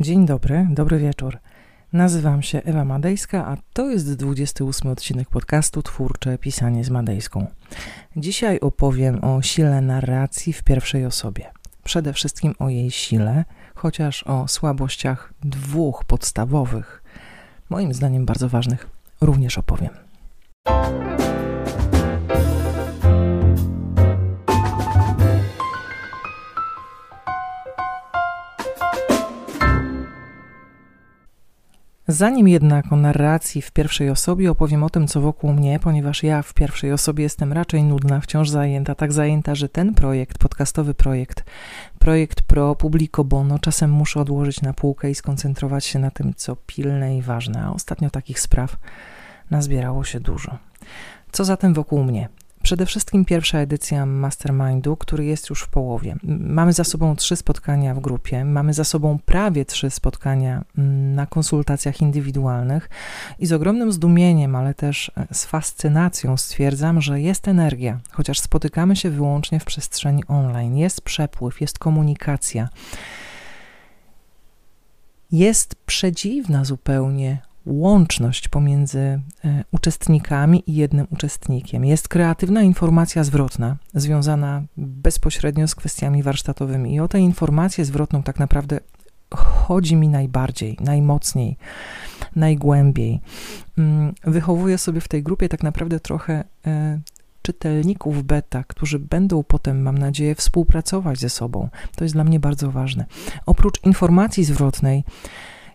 Dzień dobry, dobry wieczór. Nazywam się Ewa Madejska, a to jest 28 odcinek podcastu Twórcze Pisanie z Madejską. Dzisiaj opowiem o sile narracji w pierwszej osobie. Przede wszystkim o jej sile, chociaż o słabościach dwóch podstawowych, moim zdaniem bardzo ważnych, również opowiem. Zanim jednak o narracji w pierwszej osobie opowiem o tym, co wokół mnie, ponieważ ja w pierwszej osobie jestem raczej nudna, wciąż zajęta, tak zajęta, że ten projekt, podcastowy projekt, projekt pro publico bono, czasem muszę odłożyć na półkę i skoncentrować się na tym, co pilne i ważne, a ostatnio takich spraw nazbierało się dużo. Co zatem wokół mnie? Przede wszystkim pierwsza edycja Mastermindu, który jest już w połowie. Mamy za sobą trzy spotkania w grupie, mamy za sobą prawie trzy spotkania na konsultacjach indywidualnych i z ogromnym zdumieniem, ale też e, z fascynacją stwierdzam, że jest energia, chociaż spotykamy się wyłącznie w przestrzeni online. Jest przepływ, jest komunikacja. Jest przedziwna zupełnie łączność pomiędzy e, uczestnikami i jednym uczestnikiem. Jest kreatywna informacja zwrotna, związana bezpośrednio z kwestiami warsztatowymi. I o tę informację zwrotną tak naprawdę chodzi mi najbardziej, najmocniej, najgłębiej. Mm, wychowuję sobie w tej grupie tak naprawdę trochę e, czytelników beta, którzy będą potem, mam nadzieję, współpracować ze sobą. To jest dla mnie bardzo ważne. Oprócz informacji zwrotnej,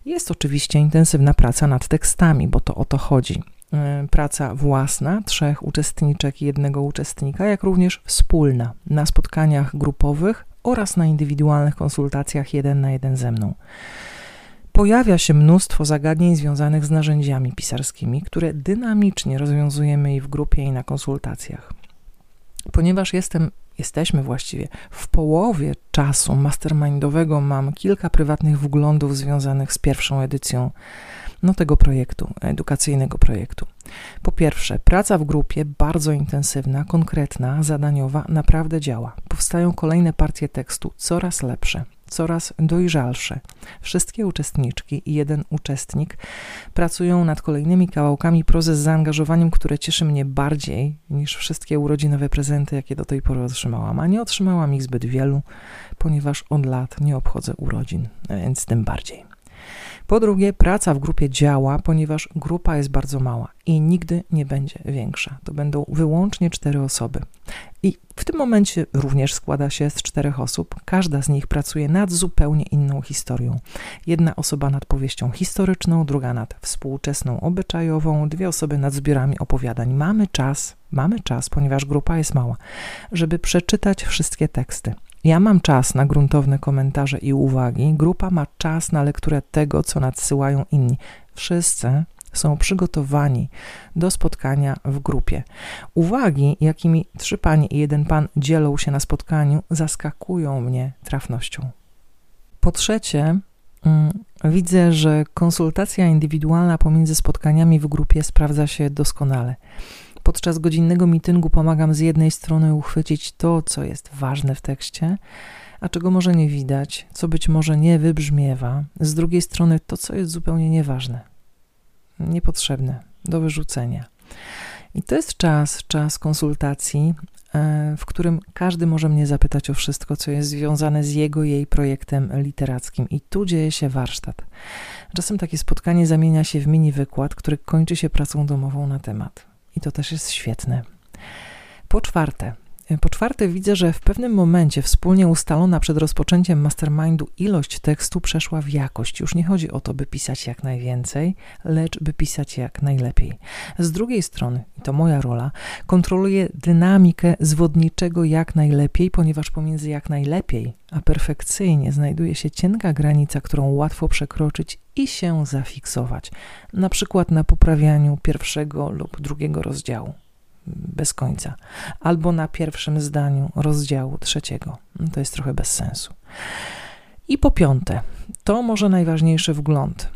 jest oczywiście intensywna praca nad tekstami, bo to o to chodzi. E, praca własna trzech uczestniczek i jednego uczestnika, jak również wspólna na spotkaniach grupowych oraz na indywidualnych konsultacjach jeden na jeden ze mną. Pojawia się mnóstwo zagadnień związanych z narzędziami pisarskimi, które dynamicznie rozwiązujemy i w grupie, i na konsultacjach. Ponieważ jestem jesteśmy właściwie w połowie czasu mastermindowego, mam kilka prywatnych wglądów związanych z pierwszą edycją no, tego projektu, edukacyjnego projektu. Po pierwsze, praca w grupie bardzo intensywna, konkretna, zadaniowa naprawdę działa. Powstają kolejne partie tekstu, coraz lepsze coraz dojrzalsze. Wszystkie uczestniczki i jeden uczestnik pracują nad kolejnymi kawałkami prozy z zaangażowaniem, które cieszy mnie bardziej niż wszystkie urodzinowe prezenty, jakie do tej pory otrzymałam. A nie otrzymałam ich zbyt wielu, ponieważ od lat nie obchodzę urodzin, więc tym bardziej. Po drugie, praca w grupie działa, ponieważ grupa jest bardzo mała i nigdy nie będzie większa. To będą wyłącznie cztery osoby. I w tym momencie również składa się z czterech osób. Każda z nich pracuje nad zupełnie inną historią. Jedna osoba nad powieścią historyczną, druga nad współczesną obyczajową, dwie osoby nad zbiorami opowiadań. Mamy czas, mamy czas, ponieważ grupa jest mała, żeby przeczytać wszystkie teksty. Ja mam czas na gruntowne komentarze i uwagi, grupa ma czas na lekturę tego, co nadsyłają inni. Wszyscy są przygotowani do spotkania w grupie. Uwagi, jakimi trzy panie i jeden pan dzielą się na spotkaniu, zaskakują mnie trafnością. Po trzecie, mm, widzę, że konsultacja indywidualna pomiędzy spotkaniami w grupie sprawdza się doskonale. Podczas godzinnego mityngu pomagam z jednej strony uchwycić to, co jest ważne w tekście, a czego może nie widać, co być może nie wybrzmiewa, z drugiej strony to, co jest zupełnie nieważne, niepotrzebne, do wyrzucenia. I to jest czas, czas konsultacji, e, w którym każdy może mnie zapytać o wszystko, co jest związane z jego, jej projektem literackim. I tu dzieje się warsztat. Czasem takie spotkanie zamienia się w mini wykład, który kończy się pracą domową na temat i to też jest świetne. Po czwarte, po czwarte, widzę, że w pewnym momencie wspólnie ustalona przed rozpoczęciem mastermindu ilość tekstu przeszła w jakość. Już nie chodzi o to, by pisać jak najwięcej, lecz by pisać jak najlepiej. Z drugiej strony, i to moja rola, kontroluję dynamikę zwodniczego jak najlepiej, ponieważ pomiędzy jak najlepiej a perfekcyjnie znajduje się cienka granica, którą łatwo przekroczyć i się zafiksować, na przykład na poprawianiu pierwszego lub drugiego rozdziału bez końca, albo na pierwszym zdaniu rozdziału trzeciego. No to jest trochę bez sensu. I po piąte, to może najważniejszy wgląd.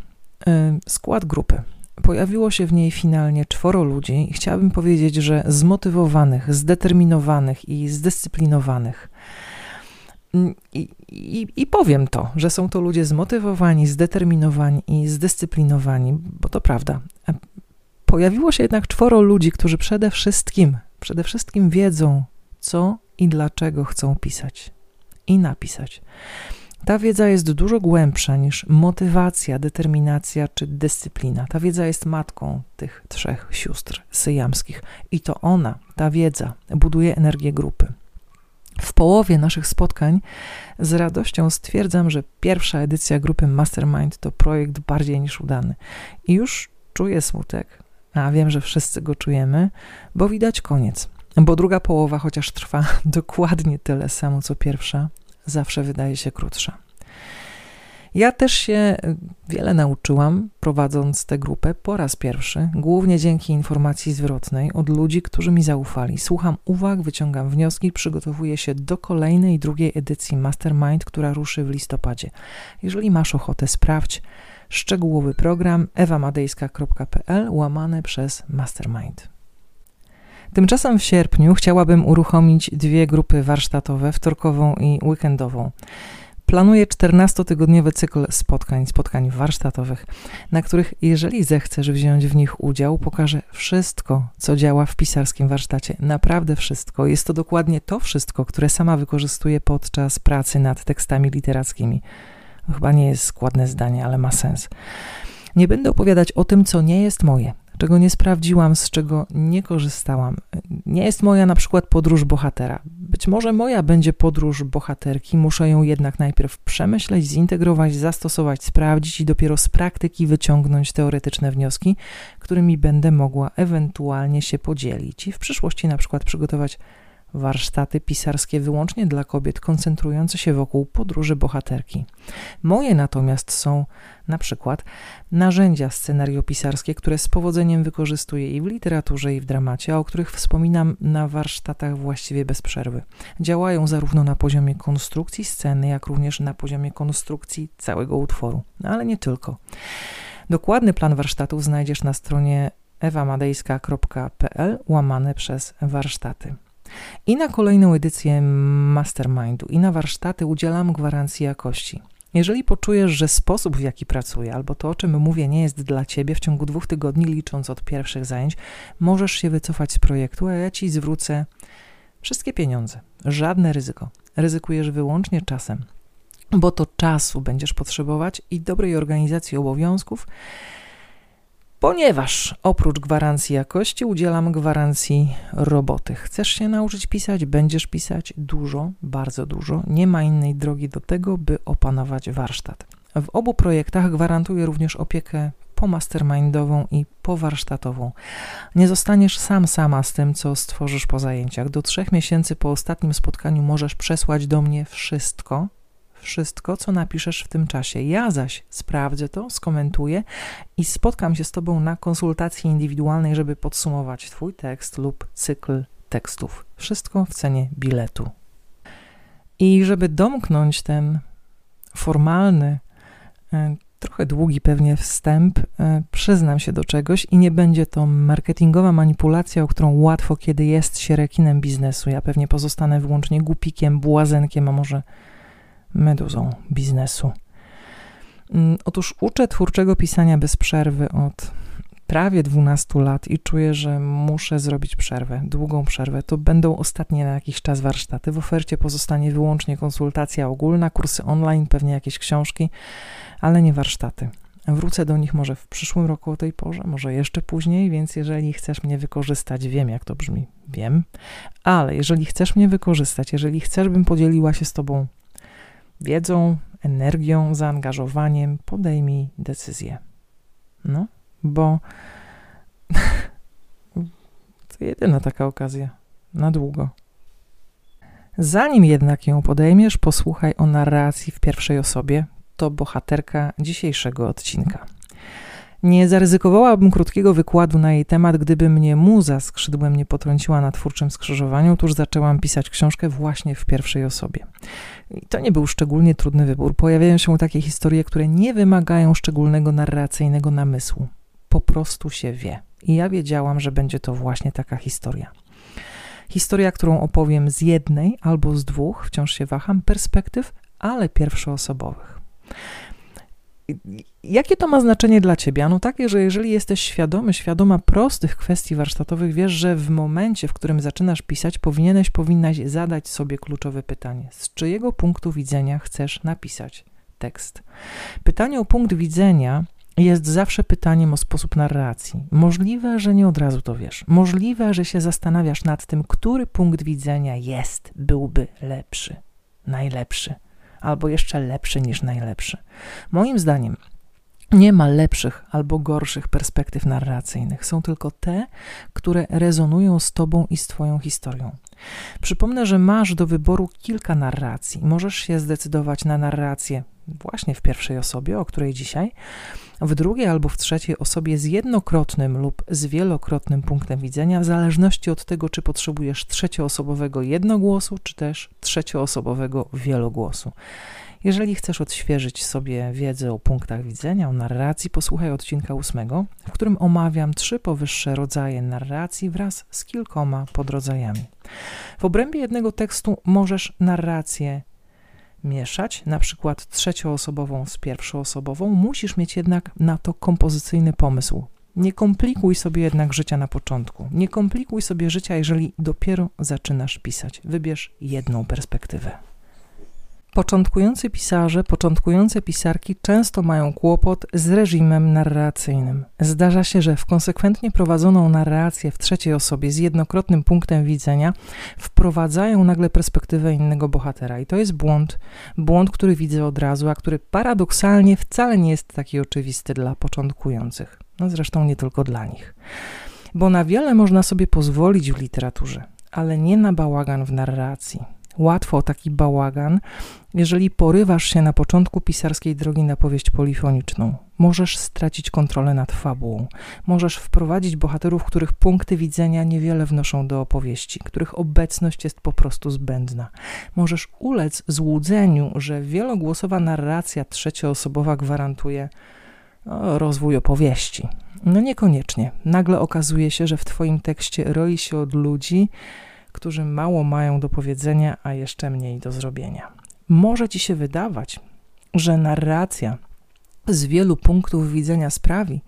Y, skład grupy. Pojawiło się w niej finalnie czworo ludzi i chciałabym powiedzieć, że zmotywowanych, zdeterminowanych i zdyscyplinowanych. Mm, I, i, I powiem to, że są to ludzie zmotywowani, zdeterminowani i zdyscyplinowani, bo to prawda. Pojawiło się jednak czworo ludzi, którzy przede wszystkim, przede wszystkim wiedzą, co i dlaczego chcą pisać i napisać. Ta wiedza jest dużo głębsza niż motywacja, determinacja czy dyscyplina. Ta wiedza jest matką tych trzech sióstr syjamskich i to ona, ta wiedza, buduje energię grupy. W połowie naszych spotkań z radością stwierdzam, że pierwsza edycja grupy Mastermind to projekt bardziej niż udany. I już czuję smutek, a wiem, że wszyscy go czujemy, bo widać koniec. Bo druga połowa, chociaż trwa dokładnie tyle samo co pierwsza, zawsze wydaje się krótsza. Ja też się wiele nauczyłam, prowadząc tę grupę po raz pierwszy, głównie dzięki informacji zwrotnej od ludzi, którzy mi zaufali. Słucham uwag, wyciągam wnioski, przygotowuję się do kolejnej, drugiej edycji Mastermind, która ruszy w listopadzie. Jeżeli masz ochotę, sprawdź szczegółowy program ewamadejska.pl łamane przez Mastermind. Tymczasem w sierpniu chciałabym uruchomić dwie grupy warsztatowe, wtorkową i weekendową. Planuję 14-tygodniowy cykl spotkań, spotkań warsztatowych, na których, jeżeli zechcesz wziąć w nich udział, pokażę wszystko, co działa w pisarskim warsztacie. Naprawdę wszystko. Jest to dokładnie to wszystko, które sama wykorzystuję podczas pracy nad tekstami literackimi. Chyba nie jest składne zdanie, ale ma sens. Nie będę opowiadać o tym, co nie jest moje, czego nie sprawdziłam, z czego nie korzystałam. Nie jest moja na przykład podróż bohatera. Być może moja będzie podróż bohaterki, muszę ją jednak najpierw przemyśleć, zintegrować, zastosować, sprawdzić i dopiero z praktyki wyciągnąć teoretyczne wnioski, którymi będę mogła ewentualnie się podzielić i w przyszłości na przykład przygotować warsztaty pisarskie wyłącznie dla kobiet, koncentrujące się wokół podróży bohaterki. Moje natomiast są na przykład narzędzia scenariopisarskie, które z powodzeniem wykorzystuję i w literaturze, i w dramacie, o których wspominam na warsztatach właściwie bez przerwy. Działają zarówno na poziomie konstrukcji sceny, jak również na poziomie konstrukcji całego utworu, ale nie tylko. Dokładny plan warsztatów znajdziesz na stronie ewamadejska.pl łamane przez warsztaty. I na kolejną edycję Mastermindu, i na warsztaty udzielam gwarancji jakości. Jeżeli poczujesz, że sposób, w jaki pracuję, albo to, o czym mówię, nie jest dla ciebie w ciągu dwóch tygodni, licząc od pierwszych zajęć, możesz się wycofać z projektu, a ja ci zwrócę wszystkie pieniądze. Żadne ryzyko. Ryzykujesz wyłącznie czasem, bo to czasu będziesz potrzebować i dobrej organizacji obowiązków ponieważ oprócz gwarancji jakości udzielam gwarancji roboty. Chcesz się nauczyć pisać, będziesz pisać dużo, bardzo dużo. Nie ma innej drogi do tego, by opanować warsztat. W obu projektach gwarantuję również opiekę pomastermindową i powarsztatową. Nie zostaniesz sam sama z tym, co stworzysz po zajęciach. Do trzech miesięcy po ostatnim spotkaniu możesz przesłać do mnie wszystko, wszystko, co napiszesz w tym czasie. Ja zaś sprawdzę to, skomentuję i spotkam się z Tobą na konsultacji indywidualnej, żeby podsumować Twój tekst lub cykl tekstów. Wszystko w cenie biletu. I żeby domknąć ten formalny, e, trochę długi pewnie wstęp, e, przyznam się do czegoś i nie będzie to marketingowa manipulacja, o którą łatwo, kiedy jest się rekinem biznesu. Ja pewnie pozostanę wyłącznie głupikiem, błazenkiem, a może meduzą biznesu. Mm, otóż uczę twórczego pisania bez przerwy od prawie 12 lat i czuję, że muszę zrobić przerwę, długą przerwę. To będą ostatnie na jakiś czas warsztaty. W ofercie pozostanie wyłącznie konsultacja ogólna, kursy online, pewnie jakieś książki, ale nie warsztaty. Wrócę do nich może w przyszłym roku o tej porze, może jeszcze później, więc jeżeli chcesz mnie wykorzystać, wiem jak to brzmi, wiem, ale jeżeli chcesz mnie wykorzystać, jeżeli chcesz, bym podzieliła się z Tobą wiedzą, energią, zaangażowaniem podejmij decyzję. No, bo to jedyna taka okazja na długo. Zanim jednak ją podejmiesz, posłuchaj o narracji w pierwszej osobie. To bohaterka dzisiejszego odcinka. Nie zaryzykowałabym krótkiego wykładu na jej temat, gdyby mnie muza skrzydłem nie potrąciła na twórczym skrzyżowaniu, tuż zaczęłam pisać książkę właśnie w pierwszej osobie. I to nie był szczególnie trudny wybór. Pojawiają się takie historie, które nie wymagają szczególnego narracyjnego namysłu. Po prostu się wie. I ja wiedziałam, że będzie to właśnie taka historia. Historia, którą opowiem z jednej albo z dwóch, wciąż się waham, perspektyw, ale pierwszoosobowych. Jakie to ma znaczenie dla ciebie? No takie, że jeżeli jesteś świadomy, świadoma prostych kwestii warsztatowych, wiesz, że w momencie, w którym zaczynasz pisać, powinieneś, powinnaś zadać sobie kluczowe pytanie: z czyjego punktu widzenia chcesz napisać tekst? Pytanie o punkt widzenia jest zawsze pytaniem o sposób narracji. Możliwe, że nie od razu to wiesz. Możliwe, że się zastanawiasz nad tym, który punkt widzenia jest, byłby lepszy, najlepszy albo jeszcze lepszy niż najlepszy. Moim zdaniem nie ma lepszych albo gorszych perspektyw narracyjnych. Są tylko te, które rezonują z Tobą i z Twoją historią. Przypomnę, że masz do wyboru kilka narracji. Możesz się zdecydować na narrację właśnie w pierwszej osobie, o której dzisiaj, w drugiej albo w trzeciej osobie z jednokrotnym lub z wielokrotnym punktem widzenia, w zależności od tego, czy potrzebujesz trzecioosobowego jednogłosu, czy też trzecioosobowego wielogłosu. Jeżeli chcesz odświeżyć sobie wiedzę o punktach widzenia, o narracji, posłuchaj odcinka ósmego, w którym omawiam trzy powyższe rodzaje narracji wraz z kilkoma podrodzajami. W obrębie jednego tekstu możesz narrację mieszać, na przykład trzecioosobową z pierwszoosobową, musisz mieć jednak na to kompozycyjny pomysł. Nie komplikuj sobie jednak życia na początku. Nie komplikuj sobie życia, jeżeli dopiero zaczynasz pisać. Wybierz jedną perspektywę. Początkujący pisarze, początkujące pisarki często mają kłopot z reżimem narracyjnym. Zdarza się, że w konsekwentnie prowadzoną narrację w trzeciej osobie z jednokrotnym punktem widzenia wprowadzają nagle perspektywę innego bohatera. I to jest błąd, błąd, który widzę od razu, a który paradoksalnie wcale nie jest taki oczywisty dla początkujących. No zresztą nie tylko dla nich. Bo na wiele można sobie pozwolić w literaturze, ale nie na bałagan w narracji łatwo o taki bałagan, jeżeli porywasz się na początku pisarskiej drogi na powieść polifoniczną. Możesz stracić kontrolę nad fabułą. Możesz wprowadzić bohaterów, których punkty widzenia niewiele wnoszą do opowieści, których obecność jest po prostu zbędna. Możesz ulec złudzeniu, że wielogłosowa narracja trzecioosobowa gwarantuje no, rozwój opowieści. No niekoniecznie. Nagle okazuje się, że w Twoim tekście roi się od ludzi, którzy mało mają do powiedzenia, a jeszcze mniej do zrobienia. Może ci się wydawać, że narracja z wielu punktów widzenia sprawi,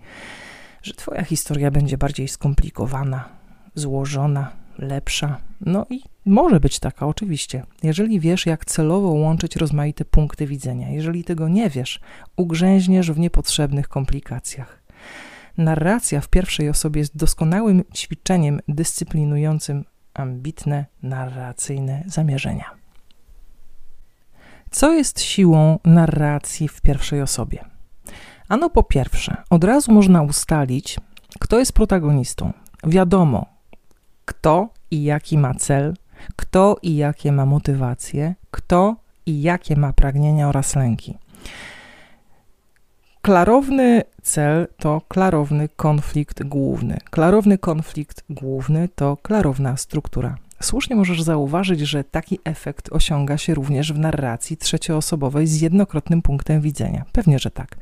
że Twoja historia będzie bardziej skomplikowana, złożona, lepsza. No i może być taka, oczywiście. Jeżeli wiesz, jak celowo łączyć rozmaite punkty widzenia, jeżeli tego nie wiesz, ugrzęźniesz w niepotrzebnych komplikacjach. Narracja w pierwszej osobie jest doskonałym ćwiczeniem dyscyplinującym ambitne, narracyjne zamierzenia. Co jest siłą narracji w pierwszej osobie? Ano po pierwsze, od razu można ustalić, kto jest protagonistą. Wiadomo, kto i jaki ma cel, kto i jakie ma motywacje, kto i jakie ma pragnienia oraz lęki. Klarowny cel to klarowny konflikt główny. Klarowny konflikt główny to klarowna struktura. Słusznie możesz zauważyć, że taki efekt osiąga się również w narracji trzecioosobowej z jednokrotnym punktem widzenia. Pewnie, że tak.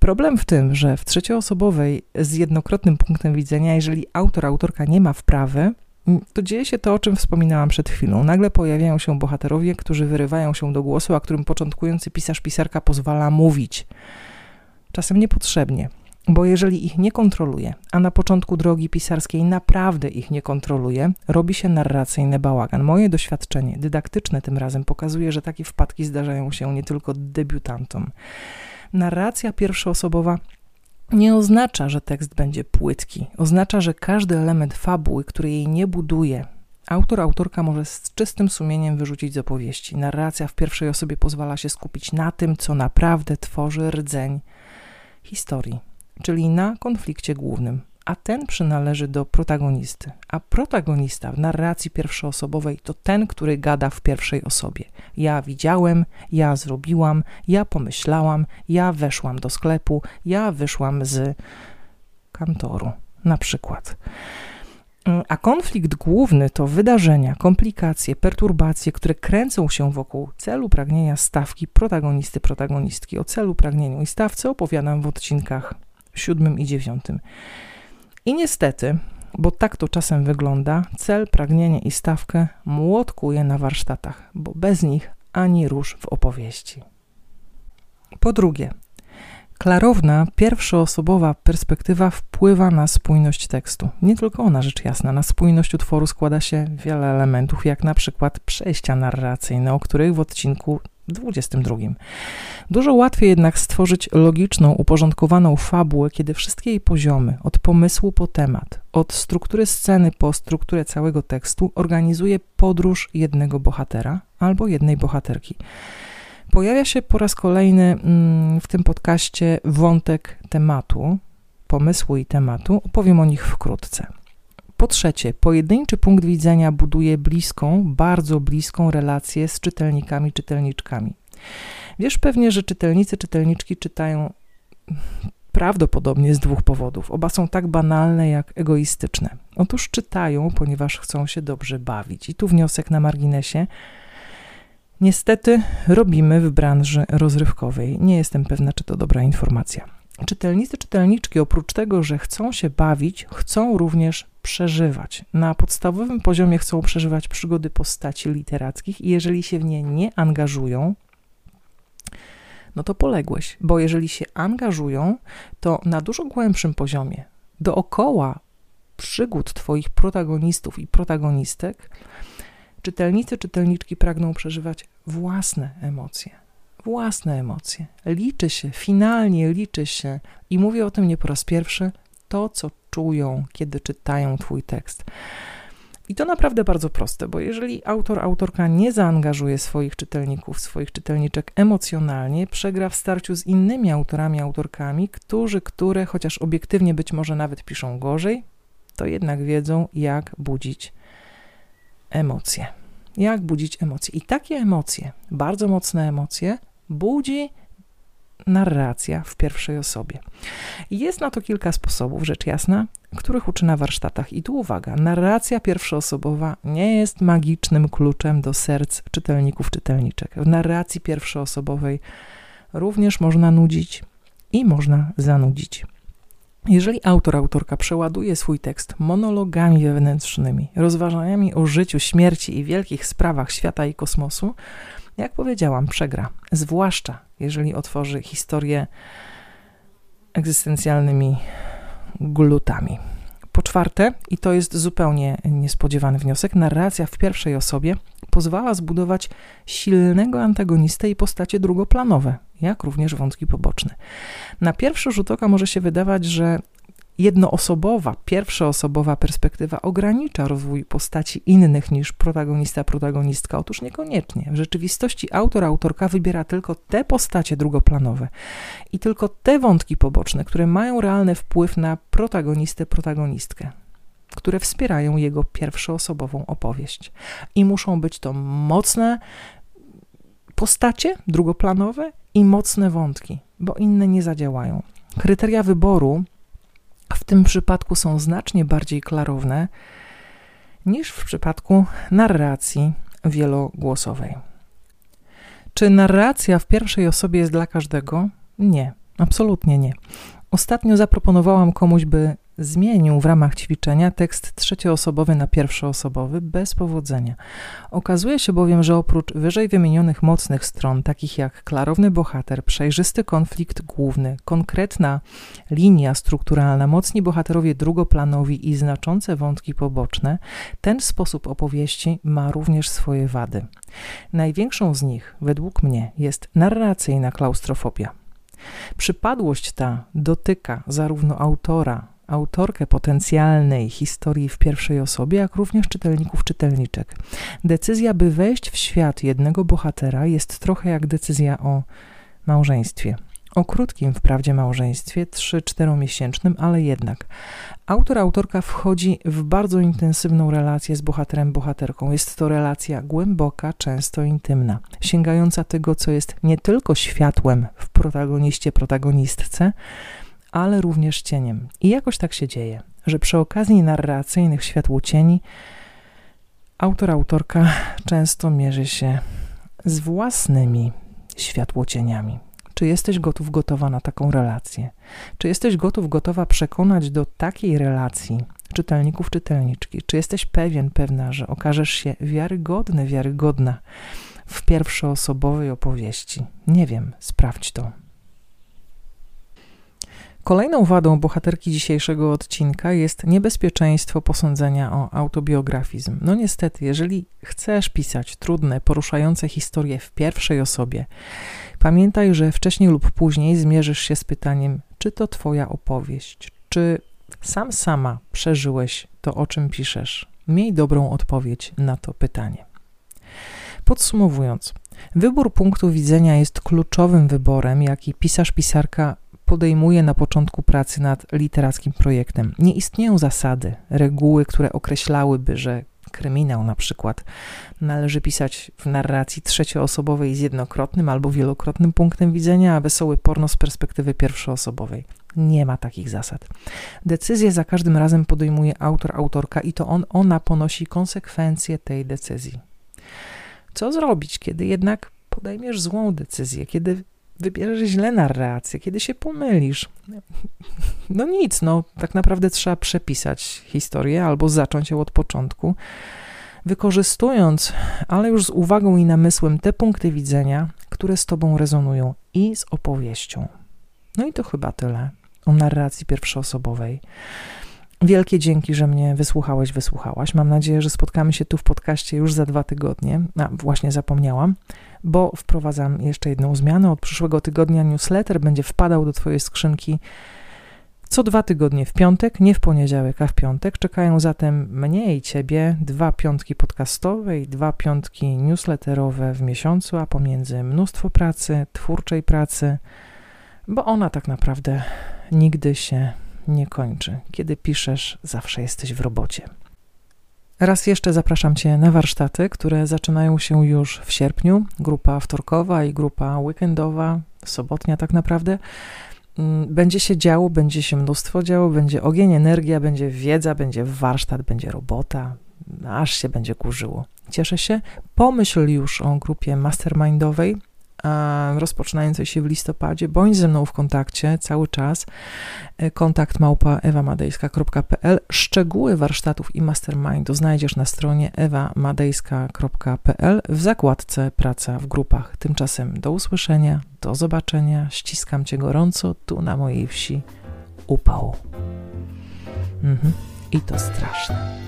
Problem w tym, że w trzecioosobowej z jednokrotnym punktem widzenia, jeżeli autor, autorka nie ma wprawy, to dzieje się to, o czym wspominałam przed chwilą. Nagle pojawiają się bohaterowie, którzy wyrywają się do głosu, a którym początkujący pisarz, pisarka pozwala mówić czasem niepotrzebnie, bo jeżeli ich nie kontroluje, a na początku drogi pisarskiej naprawdę ich nie kontroluje, robi się narracyjny bałagan. Moje doświadczenie, dydaktyczne tym razem, pokazuje, że takie wpadki zdarzają się nie tylko debiutantom. Narracja pierwszoosobowa nie oznacza, że tekst będzie płytki. Oznacza, że każdy element fabuły, który jej nie buduje, autor, autorka może z czystym sumieniem wyrzucić z opowieści. Narracja w pierwszej osobie pozwala się skupić na tym, co naprawdę tworzy rdzeń historii, czyli na konflikcie głównym, a ten przynależy do protagonisty. A protagonista w narracji pierwszoosobowej to ten, który gada w pierwszej osobie. Ja widziałem, ja zrobiłam, ja pomyślałam, ja weszłam do sklepu, ja wyszłam z kantoru, na przykład. A konflikt główny to wydarzenia, komplikacje, perturbacje, które kręcą się wokół celu pragnienia stawki protagonisty, protagonistki. O celu, pragnieniu i stawce opowiadam w odcinkach siódmym i dziewiątym. I niestety, bo tak to czasem wygląda. Cel, pragnienie i stawkę młotkuje na warsztatach, bo bez nich ani rusz w opowieści. Po drugie, klarowna, pierwszoosobowa perspektywa wpływa na spójność tekstu. Nie tylko ona, rzecz jasna. Na spójność utworu składa się wiele elementów, jak na przykład przejścia narracyjne, o których w odcinku 22. Dużo łatwiej jednak stworzyć logiczną, uporządkowaną fabułę, kiedy wszystkie jej poziomy, od pomysłu po temat, od struktury sceny po strukturę całego tekstu, organizuje podróż jednego bohatera albo jednej bohaterki. Pojawia się po raz kolejny mm, w tym podcaście wątek tematu, pomysłu i tematu. Opowiem o nich wkrótce. Po trzecie, pojedynczy punkt widzenia buduje bliską, bardzo bliską relację z czytelnikami, czytelniczkami. Wiesz pewnie, że czytelnicy, czytelniczki czytają prawdopodobnie z dwóch powodów. Oba są tak banalne jak egoistyczne. Otóż czytają, ponieważ chcą się dobrze bawić. I tu wniosek na marginesie. Niestety robimy w branży rozrywkowej. Nie jestem pewna, czy to dobra informacja. Czytelnicy, czytelniczki, oprócz tego, że chcą się bawić, chcą również przeżywać. Na podstawowym poziomie chcą przeżywać przygody postaci literackich i jeżeli się w nie nie angażują, no to poległeś, bo jeżeli się angażują, to na dużo głębszym poziomie, dookoła przygód Twoich protagonistów i protagonistek, czytelnicy, czytelniczki pragną przeżywać własne emocje. Własne emocje. Liczy się, finalnie liczy się, i mówię o tym nie po raz pierwszy, to, co czują, kiedy czytają Twój tekst. I to naprawdę bardzo proste, bo jeżeli autor, autorka nie zaangażuje swoich czytelników, swoich czytelniczek emocjonalnie, przegra w starciu z innymi autorami, autorkami, którzy, które, chociaż obiektywnie być może nawet piszą gorzej, to jednak wiedzą, jak budzić emocje. Jak budzić emocje. I takie emocje, bardzo mocne emocje, budzi narracja w pierwszej osobie. Jest na to kilka sposobów, rzecz jasna, których uczy na warsztatach. I tu uwaga, narracja pierwszoosobowa nie jest magicznym kluczem do serc czytelników, czytelniczek. W narracji pierwszoosobowej również można nudzić i można zanudzić. Jeżeli autor, autorka przeładuje swój tekst monologami wewnętrznymi, rozważaniami o życiu, śmierci i wielkich sprawach świata i kosmosu, jak powiedziałam, przegra. Zwłaszcza jeżeli otworzy historię egzystencjalnymi glutami. Po czwarte, i to jest zupełnie niespodziewany wniosek, narracja w pierwszej osobie pozwala zbudować silnego antagonistę i postacie drugoplanowe, jak również wątki poboczne. Na pierwszy rzut oka może się wydawać, że jednoosobowa, pierwszoosobowa perspektywa ogranicza rozwój postaci innych niż protagonista, protagonistka. Otóż niekoniecznie. W rzeczywistości autor, autorka wybiera tylko te postacie drugoplanowe i tylko te wątki poboczne, które mają realny wpływ na protagonistę, protagonistkę które wspierają jego pierwszoosobową opowieść. I muszą być to mocne postacie drugoplanowe i mocne wątki, bo inne nie zadziałają. Kryteria wyboru w tym przypadku są znacznie bardziej klarowne niż w przypadku narracji wielogłosowej. Czy narracja w pierwszej osobie jest dla każdego? Nie, absolutnie nie. Ostatnio zaproponowałam komuś, by zmienił w ramach ćwiczenia tekst trzecioosobowy na pierwszoosobowy bez powodzenia. Okazuje się bowiem, że oprócz wyżej wymienionych mocnych stron, takich jak klarowny bohater, przejrzysty konflikt główny, konkretna linia strukturalna, mocni bohaterowie drugoplanowi i znaczące wątki poboczne, ten sposób opowieści ma również swoje wady. Największą z nich, według mnie, jest narracyjna klaustrofobia. Przypadłość ta dotyka zarówno autora, autorkę potencjalnej historii w pierwszej osobie, jak również czytelników, czytelniczek. Decyzja, by wejść w świat jednego bohatera, jest trochę jak decyzja o małżeństwie. O krótkim wprawdzie małżeństwie, 3-4 miesięcznym, ale jednak. Autor, autorka wchodzi w bardzo intensywną relację z bohaterem, bohaterką. Jest to relacja głęboka, często intymna, sięgająca tego, co jest nie tylko światłem w protagoniście, protagonistce, ale również cieniem. I jakoś tak się dzieje, że przy okazji narracyjnych światłocieni autor, autorka często mierzy się z własnymi światłocieniami. Czy jesteś gotów, gotowa na taką relację? Czy jesteś gotów, gotowa przekonać do takiej relacji czytelników, czytelniczki. Czy jesteś pewien, pewna, że okażesz się wiarygodny, wiarygodna w pierwszoosobowej opowieści? Nie wiem, sprawdź to. Kolejną wadą bohaterki dzisiejszego odcinka jest niebezpieczeństwo posądzenia o autobiografizm. No niestety, jeżeli chcesz pisać trudne, poruszające historie w pierwszej osobie, pamiętaj, że wcześniej lub później zmierzysz się z pytaniem, czy to twoja opowieść, czy sam sama przeżyłeś to, o czym piszesz. Miej dobrą odpowiedź na to pytanie. Podsumowując, wybór punktu widzenia jest kluczowym wyborem, jaki pisarz, podejmuje na początku pracy nad literackim projektem. Nie istnieją zasady, reguły, które określałyby, że kryminał na przykład należy pisać w narracji trzecioosobowej z jednokrotnym albo wielokrotnym punktem widzenia, a wesoły porno z perspektywy pierwszoosobowej. Nie ma takich zasad. Decyzję za każdym razem podejmuje autor, autorka i to on, ona ponosi konsekwencje tej decyzji. Co zrobić, kiedy jednak podejmiesz złą decyzję, kiedy wybierzesz źle narrację, kiedy się pomylisz. No nic, no tak naprawdę trzeba przepisać historię albo zacząć ją od początku, wykorzystując, ale już z uwagą i namysłem te punkty widzenia, które z tobą rezonują i z opowieścią. No i to chyba tyle o narracji pierwszoosobowej. Wielkie dzięki, że mnie wysłuchałeś, wysłuchałaś. Mam nadzieję, że spotkamy się tu w podcaście już za dwa tygodnie. A, właśnie zapomniałam, bo wprowadzam jeszcze jedną zmianę. Od przyszłego tygodnia newsletter będzie wpadał do Twojej skrzynki co dwa tygodnie w piątek, nie w poniedziałek, a w piątek. Czekają zatem mnie i Ciebie dwa piątki podcastowe i dwa piątki newsletterowe w miesiącu, a pomiędzy mnóstwo pracy, twórczej pracy, bo ona tak naprawdę nigdy się nie kończy. Kiedy piszesz, zawsze jesteś w robocie. Raz jeszcze zapraszam Cię na warsztaty, które zaczynają się już w sierpniu. Grupa wtorkowa i grupa weekendowa, sobotnia tak naprawdę. Mm, będzie się działo, będzie się mnóstwo działo, będzie ogień, energia, będzie wiedza, będzie warsztat, będzie robota, aż się będzie kurzyło. Cieszę się. Pomyśl już o grupie mastermindowej, rozpoczynającej się w listopadzie. Bądź ze mną w kontakcie cały czas. E, kontakt małpa ewamadejska.pl. Szczegóły warsztatów i mastermindu znajdziesz na stronie ewamadejska.pl w zakładce Praca w grupach. Tymczasem do usłyszenia, do zobaczenia. Ściskam Cię gorąco tu na mojej wsi. Upał. Mhm. I to straszne.